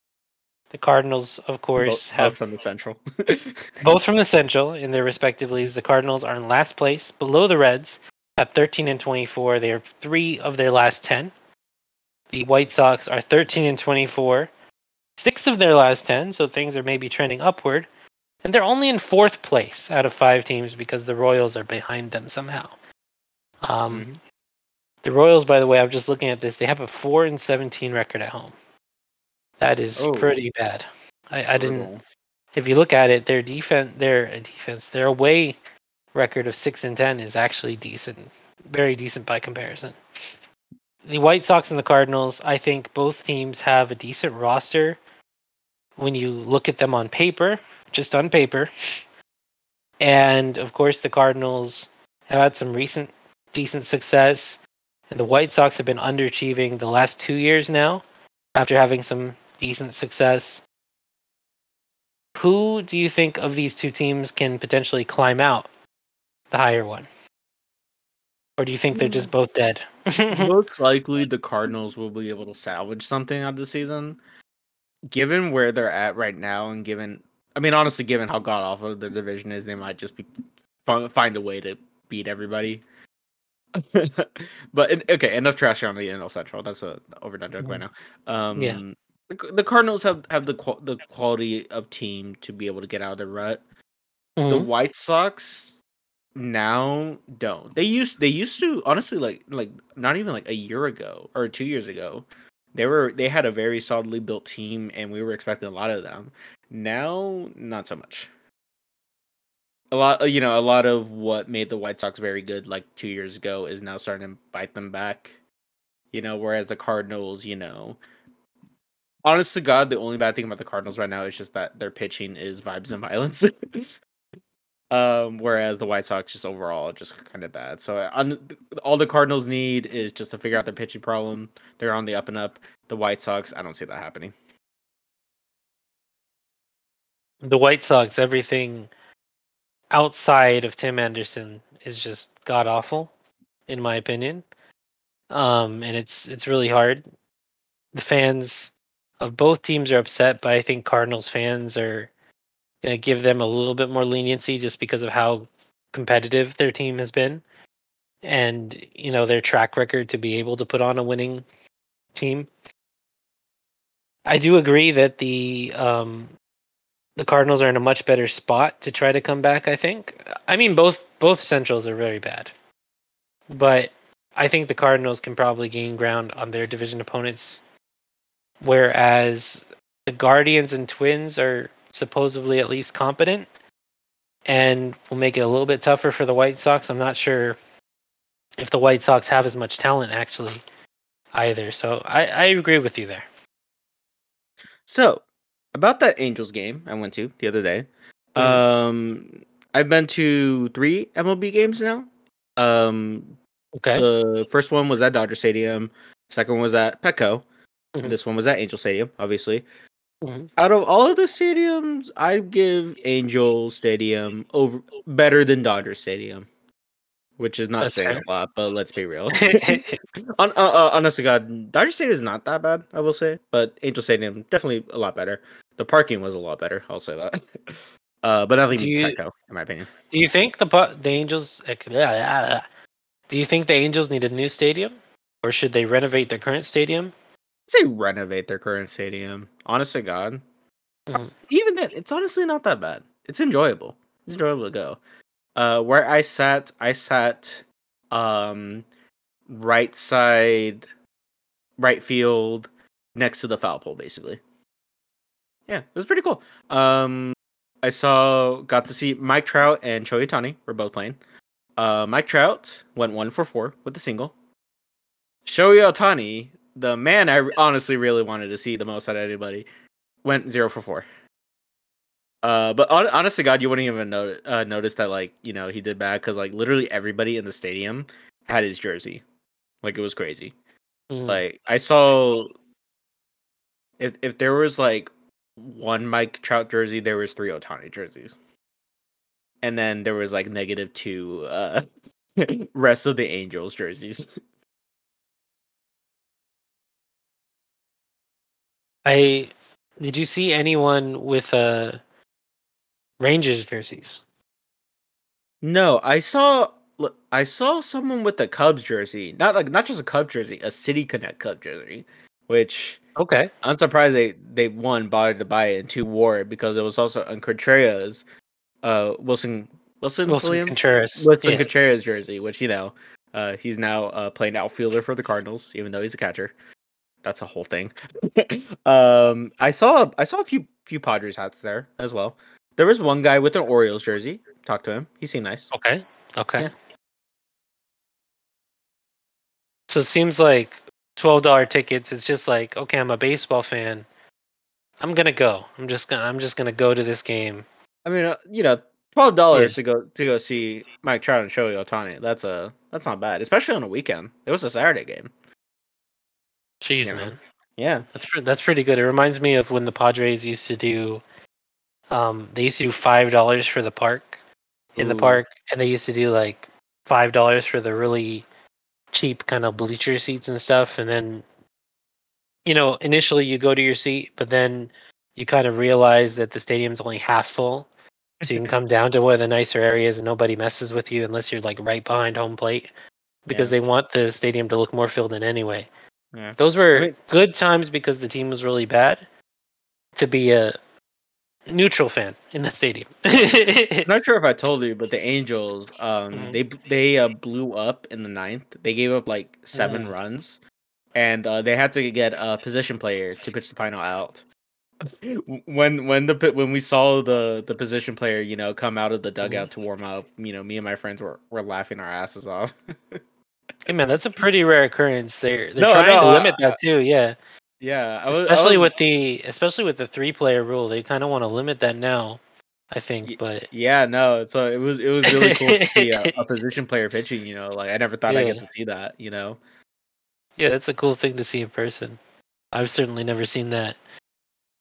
The Cardinals, of course, both, have both from the Central. both from the Central in their respective leagues. The Cardinals are in last place, below the Reds at 13 and 24. They are three of their last 10. The White Sox are 13 and 24, six of their last 10, so things are maybe trending upward. And they're only in fourth place out of five teams because the Royals are behind them somehow. Um, Mhm. The Royals, by the way, I'm just looking at this. They have a 4 and 17 record at home. That is Oh. pretty bad. I, I didn't if you look at it, their defense, their defense, their away record of six and ten is actually decent, very decent by comparison. The White Sox and the Cardinals, I think both teams have a decent roster. When you look at them on paper, just on paper, and of course the Cardinals have had some recent decent success, and the White Sox have been underachieving the last two years now, after having some decent success who do you think of these two teams can potentially climb out the higher one? Or do you think they're just both dead? Most likely, the Cardinals will be able to salvage something out of the season. Given where they're at right now, and given, I mean, honestly, given how god awful the division is, they might just be find a way to beat everybody. but okay, enough trash on the NL Central. That's a overdone joke right now. Um, Yeah. the, the Cardinals have have the the quality of team to be able to get out of the rut. The Mhm. White Sox now don't. They used they used to honestly like like not even like a year ago or two years ago. They were they had a very solidly built team and we were expecting a lot of them. Now not so much. A lot uh, you know, a lot of what made the White Sox very good like 2 years ago is now starting to bite them back. You know, whereas the Cardinals, you know, honest to God, the only bad thing about the Cardinals right now is just that their pitching is vibes and violence. um, whereas the White Sox just overall just kind of bad. So on, all the Cardinals need is just to figure out their pitching problem. They're on the up and up. The White Sox, I don't see that happening. The White Sox, everything outside of Tim Anderson is just god awful, in my opinion. Um, and it's it's really hard. The fans of both teams are upset, but I think Cardinals fans are gonna give them a little bit more leniency just because of how competitive their team has been, and you know their track record to be able to put on a winning team. I do agree that the um, the Cardinals are in a much better spot to try to come back. I think. I mean, both both Centrals are very bad, but I think the Cardinals can probably gain ground on their division opponents, whereas the Guardians and Twins are supposedly at least competent, and will make it a little bit tougher for the White Sox. I'm not sure if the White Sox have as much talent actually either. So I, I agree with you there. So about that Angels game I went to the other day. Mhm. Um, I've been to three MLB games now. Um, Okay. The first one was at Dodger Stadium. Second one was at Petco. Mhm. This one was at Angel Stadium, obviously. Mhm. Out of all of the stadiums, I'd give Angel Stadium over better than Dodger Stadium, which is not That's saying fair. a lot, but let's be real. On, uh, uh, honest to God, Dodger Stadium is not that bad, I will say, but Angel Stadium definitely a lot better. The parking was a lot better, I'll say that. Uh, but nothing beats Petco, in my opinion. Do you think the the Angels? eh. Do you think the Angels need a new stadium, or should they renovate their current stadium? Say renovate their current stadium. Honest to God, Mhm. Even then, it's honestly not that bad. It's enjoyable. It's enjoyable to go. Uh, where I sat, I sat, um, right side, right field, next to the foul pole, basically. Yeah, it was pretty cool. Um, I saw, got to see Mike Trout and Shohei Otani were both playing. Uh, Mike Trout went one for four with a single. Shohei Otani, the man I honestly really wanted to see the most out of anybody, went zero for four. Uh, but hon- honest to God, you wouldn't even notice uh, notice that like you know he did bad because like literally everybody in the stadium had his jersey, like it was crazy. Mhm. Like I saw, if if there was like one Mike Trout jersey, there was three Otani jerseys, and then there was like negative two uh rest of the Angels jerseys. I did you see anyone with uh Rangers jerseys? No, I saw I saw someone with a Cubs jersey, not like not just a Cubs jersey, a City Connect Cub jersey, which Okay. I'm surprised they they one bothered to buy it and two wore it because it was also on Contreras, uh Willson Willson, Willson William Contreras. Willson Yeah. Contreras jersey, which you know, uh he's now uh playing outfielder for the Cardinals, even though he's a catcher. That's a whole thing. um, I saw I saw a few few Padres hats there as well. There was one guy with an Orioles jersey. Talked to him. He seemed nice. Okay. Okay. Yeah. So it seems like twelve dollar tickets. It's just like okay, I'm a baseball fan. I'm gonna go. I'm just gonna. I'm just gonna go to this game. I mean, uh, you know, twelve dollars to go to go see Mike Trout and Shohei Otani. That's a that's not bad, especially on a weekend. It was a Saturday game. Jeez, Yeah. man, Yeah, that's pre- that's pretty good. It reminds me of when the Padres used to do. Um, they used to do five dollars for the park, in the park, and they used to do like five dollars for the really cheap kind of bleacher seats and stuff. And then, you know, initially you go to your seat, but then you kind of realize that the stadium's only half full. So you can come down to one of the nicer areas and nobody messes with you unless you're like right behind home plate because Yeah. they want the stadium to look more filled in anyway. Yeah. Those were mean- good times because the team was really bad to be a neutral fan in the stadium. I'm not sure if I told you, but the Angels, um, Mhm. they they uh, blew up in the ninth. They gave up like seven Mm. runs, and uh, they had to get a position player to pitch the final out. When when the when we saw the the position player, you know, come out of the dugout to warm up, you know, me and my friends were were laughing our asses off. hey man, that's a pretty rare occurrence. They're they're No, trying no, to I- limit that too. Yeah, yeah, I was, I especially was- with the especially with the three player rule, they kind of want to limit that now. I think, but Yeah, no, so it was it was really cool to see a, a position player pitching. You know, like I never thought I'd get to see that. You know, yeah, that's a cool thing to see in person. I've certainly never seen that.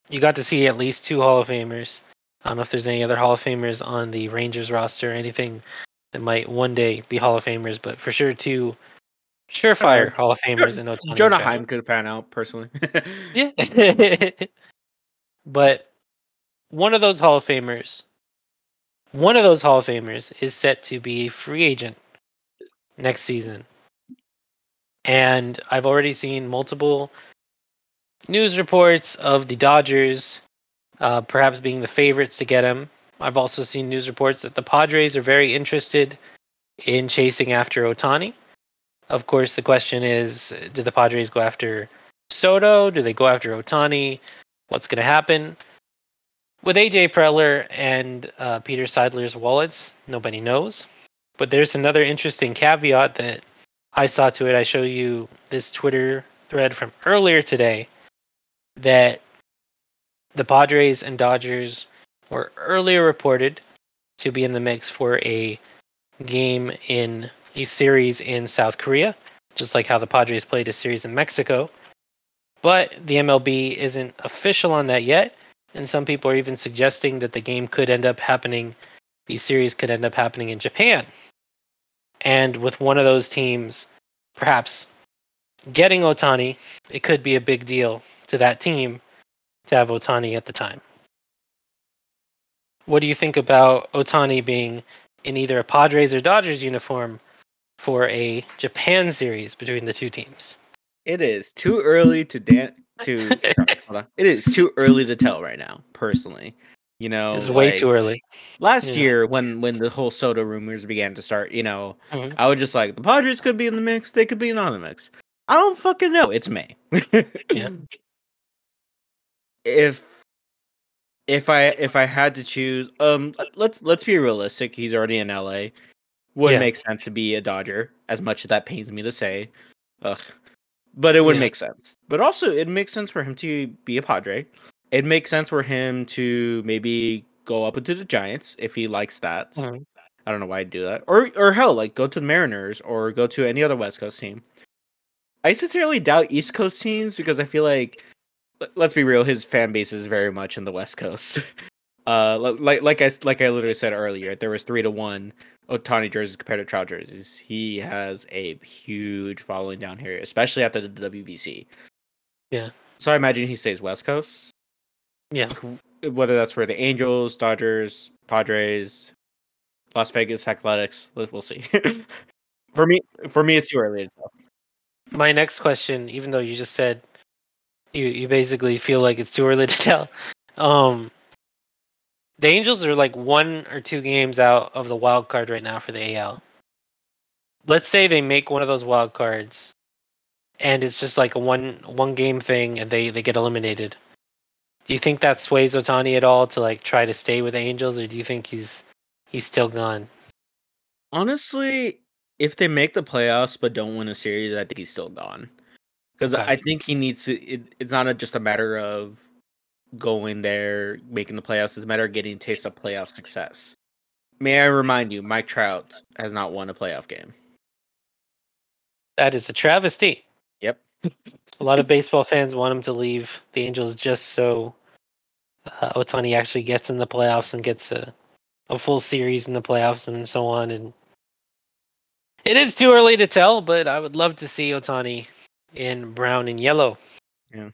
You got to see at least two Hall of Famers. I don't know if there's any other Hall of Famers on the Rangers roster or anything that might one day be Hall of Famers, but for sure two surefire Uh, Hall of Famers in Otani Jonah. Heim could pan out personally. Yeah. but one of those Hall of Famers, one of those Hall of Famers is set to be a free agent next season. And I've already seen multiple news reports of the Dodgers uh, perhaps being the favorites to get him. I've also seen news reports that the Padres are very interested in chasing after Otani. Of course, the question is do the Padres go after Soto? Do they go after Otani? What's going to happen? With AJ Preller and uh, Peter Seidler's wallets, nobody knows. But there's another interesting caveat that I saw to it. I show you this Twitter thread from earlier today that the Padres and Dodgers were earlier reported to be in the mix for a game in a series in South Korea, just like how the Padres played a series in Mexico. But the MLB isn't official on that yet, and some people are even suggesting that the game could end up happening, the series could end up happening in Japan. And with one of those teams perhaps getting Otani, it could be a big deal to that team to have Otani at the time. What do you think about Otani being in either a Padres or Dodgers uniform for a Japan series between the two teams? it is too early to dan- too. sorry. It is too early to tell right now. Personally, you know, It's way like, too early. Last Yeah. year, when when the whole Soto rumors began to start, you know, Mhm. I was just like, the Padres could be in the mix. They could be not in the mix. I don't fucking know. It's May. Yeah. If if I if I had to choose, um, let- let's let's be realistic. He's already in LA. Would Yeah. make sense to be a Dodger, as much as that pains me to say. Ugh. But it would Yeah. make sense. But also, it makes sense for him to be a Padre. It makes sense for him to maybe go up into the Giants if he likes that. Mhm. I don't know why I'd do that. Or or hell, like go to the Mariners or go to any other West Coast team. I sincerely doubt East Coast teams because I feel like let's be real, his fan base is very much in the West Coast. Uh, like like I like I literally said earlier, there was three to one Otani jerseys compared to Trout jerseys. He has a huge following down here, especially after the WBC. Yeah. So I imagine he stays West Coast. Yeah. Whether that's for the Angels, Dodgers, Padres, Las Vegas Athletics, we'll see. for me, for me, it's too early to tell. My next question, even though you just said you you basically feel like it's too early to tell, um, the Angels are like one or two games out of the wild card right now for the AL. Let's say they make one of those wild cards, and it's just like a one one game thing, and they they get eliminated. Do you think that sways Otani at all to like try to stay with the Angels, or do you think he's he's still gone? Honestly, if they make the playoffs but don't win a series, I think he's still gone. Because Okay. I think he needs to. It, it's not a, just a matter of going there, making the playoffs. It's a matter of getting a taste of playoff success. May I remind you, Mike Trout has not won a playoff game. That is a travesty. Yep. A lot of baseball fans want him to leave the Angels just so uh, Otani actually gets in the playoffs and gets a, a full series in the playoffs and so on. And it is too early to tell, but I would love to see Otani in brown and yellow. Yeah.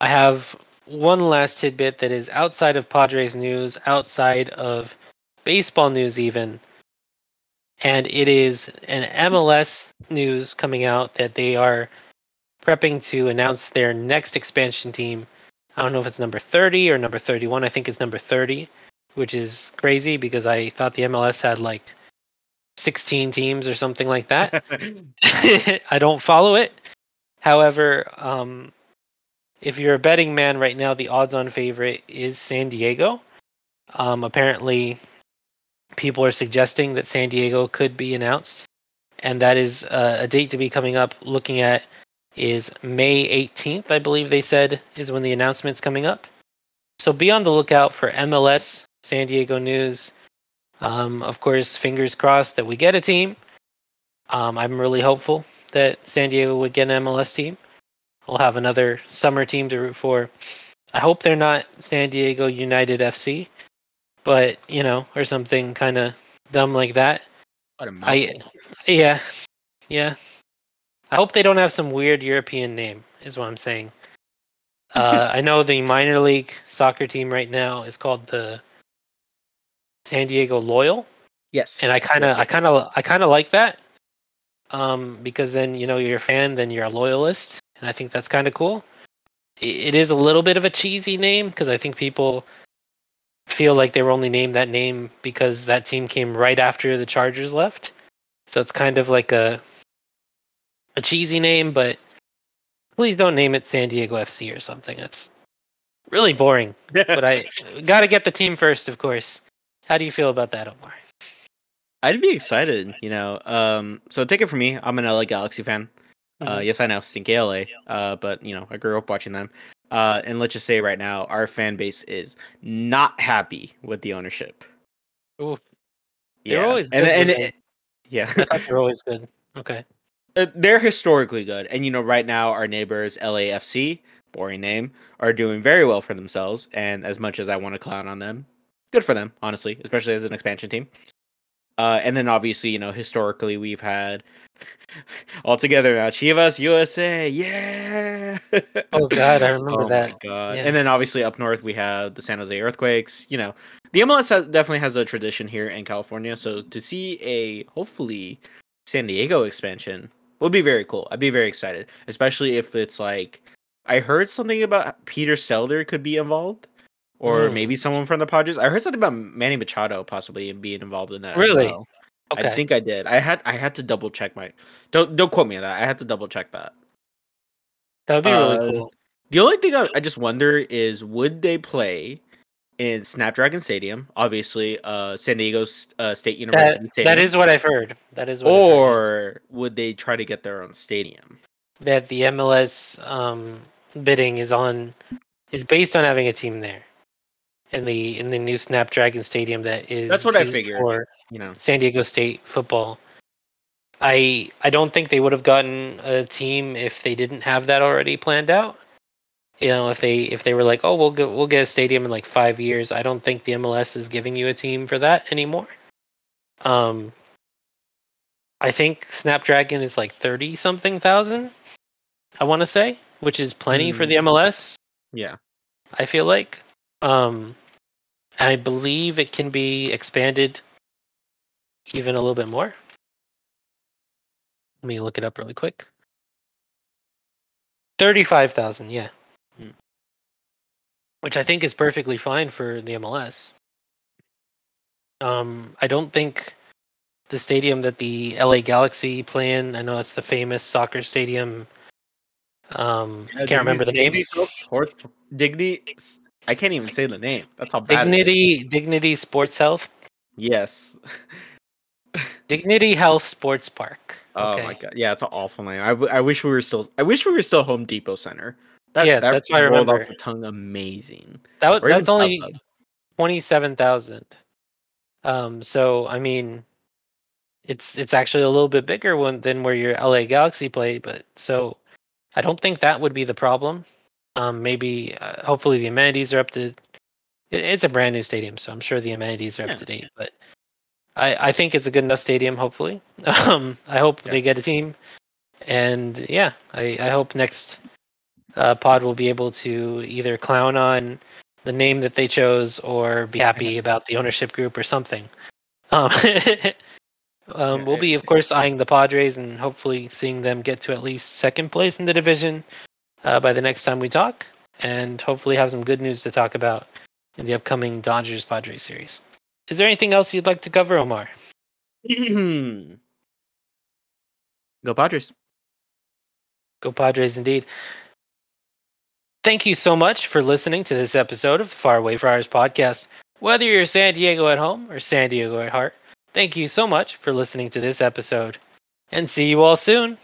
I have one last tidbit that is outside of Padres news, outside of baseball news, even. And it is an MLS news coming out that they are prepping to announce their next expansion team. I don't know if it's number 30 or number 31. I think it's number 30, which is crazy because I thought the MLS had like 16 teams or something like that. I don't follow it. However, um, if you're a betting man right now, the odds-on favorite is San Diego. Um, apparently, people are suggesting that San Diego could be announced, and that is uh, a date to be coming up. Looking at is May 18th, I believe they said is when the announcement's coming up. So be on the lookout for MLS San Diego news. Um, of course, fingers crossed that we get a team. Um, I'm really hopeful that San Diego would get an MLS team. We'll have another summer team to root for. I hope they're not San Diego United FC, but you know, or something kind of dumb like that. What a I, yeah, yeah. I hope they don't have some weird European name. Is what I'm saying. Uh, I know the minor league soccer team right now is called the San Diego Loyal, yes, and I kind of, I kind of, I kind of like that. Um, because then you know you're a fan, then you're a loyalist, and I think that's kind of cool. I- It is a little bit of a cheesy name because I think people feel like they were only named that name because that team came right after the Chargers left. So it's kind of like a a cheesy name, but please don't name it San Diego FC or something. That's really boring. But I got to get the team first, of course. How do you feel about that, Omar? I'd be excited, you know. Um, so take it from me. I'm an LA Galaxy fan. Uh, Mhm. yes, I know, stinky LA. Uh, but you know, I grew up watching them. Uh, and let's just say right now, our fan base is not happy with the ownership. They're Yeah, always and good and when it, yeah, they're always good. Okay. Uh, they're historically good. And you know, right now, our neighbors LAFC, boring name, are doing very well for themselves. And as much as I want to clown on them, good for them, honestly, especially as an expansion team. Uh, and then obviously, you know, historically we've had all together now Chivas USA, yeah. Oh, God, I remember oh that. god! Yeah. And then obviously up north we have the San Jose Earthquakes. You know, the MLS has, definitely has a tradition here in California. So to see a hopefully San Diego expansion would be very cool. I'd be very excited, especially if it's like I heard something about Peter Seidler could be involved, or Hmm. maybe someone from the Padres. I heard something about Manny Machado possibly being involved in that. Really? well. Okay. I think I did. I had I had to double check my. Don't don't quote me on that. I had to double check that. that would be really uh, cool. The only thing I, I just wonder is would they play in Snapdragon Stadium, obviously, uh, San Diego uh, State University That, Stadium, that is what I've heard. That is what I've heard, or would they try to get their own stadium? that the MLS um, bidding is on is based on having a team there in the in the new Snapdragon Stadium that is That's what I figured. for You know, San Diego State football. I I don't think they would have gotten a team if they didn't have that already planned out. You know, if they if they were like, oh, we'll get we'll get a stadium in like five years. I don't think the MLS is giving you a team for that anymore. Um, I think Snapdragon is like thirty something thousand. I want to say, which is plenty for Hmm. the MLS. yeah. I feel like. Um, I believe it can be expanded even a little bit more. Let me look it up really quick. Thirty-five thousand, yeah, Hmm. which I think is perfectly fine for the MLS. Um, I don't think the stadium that the LA Galaxy play in. I know it's the famous soccer stadium. Um, I can't remember the name. Dignity, Sport- Sport- Dignity. I can't even say the name. That's how bad. Dignity, Dignity Sports Health, Yes. Dignity Health Sports Park. Oh Okay. my god. Yeah, it's an awful name. I, w- I wish we were still. I wish we were still Home Depot Center. That, Yeah, that that's why I rolled remember. off the tongue amazing. That wa- Or even that's only StubHub. twenty-seven thousand. Um, so I mean, it's it's actually a little bit bigger one than where your LA Galaxy play, but so I don't think that would be the problem. Um, maybe uh, hopefully the amenities are up to. It, it's a brand new stadium, so I'm sure the amenities are Yeah. up to date. But I I think it's a good enough stadium. Hopefully, um, I hope Yeah. they get a team, and yeah, I I hope next uh, pod will be able to either clown on the name that they chose or be happy about the ownership group or something. Um, um, we'll be, of course, eyeing the Padres and hopefully seeing them get to at least second place in the division uh, by the next time we talk, and hopefully have some good news to talk about in the upcoming Dodgers Padres series. Is there anything else you'd like to cover, Omar? Go Padres. Go Padres, indeed. Thank you so much for listening to this episode of the Faraway Friars podcast. Whether you're San Diego at home or San Diego at heart, thank you so much for listening to this episode. And see you all soon.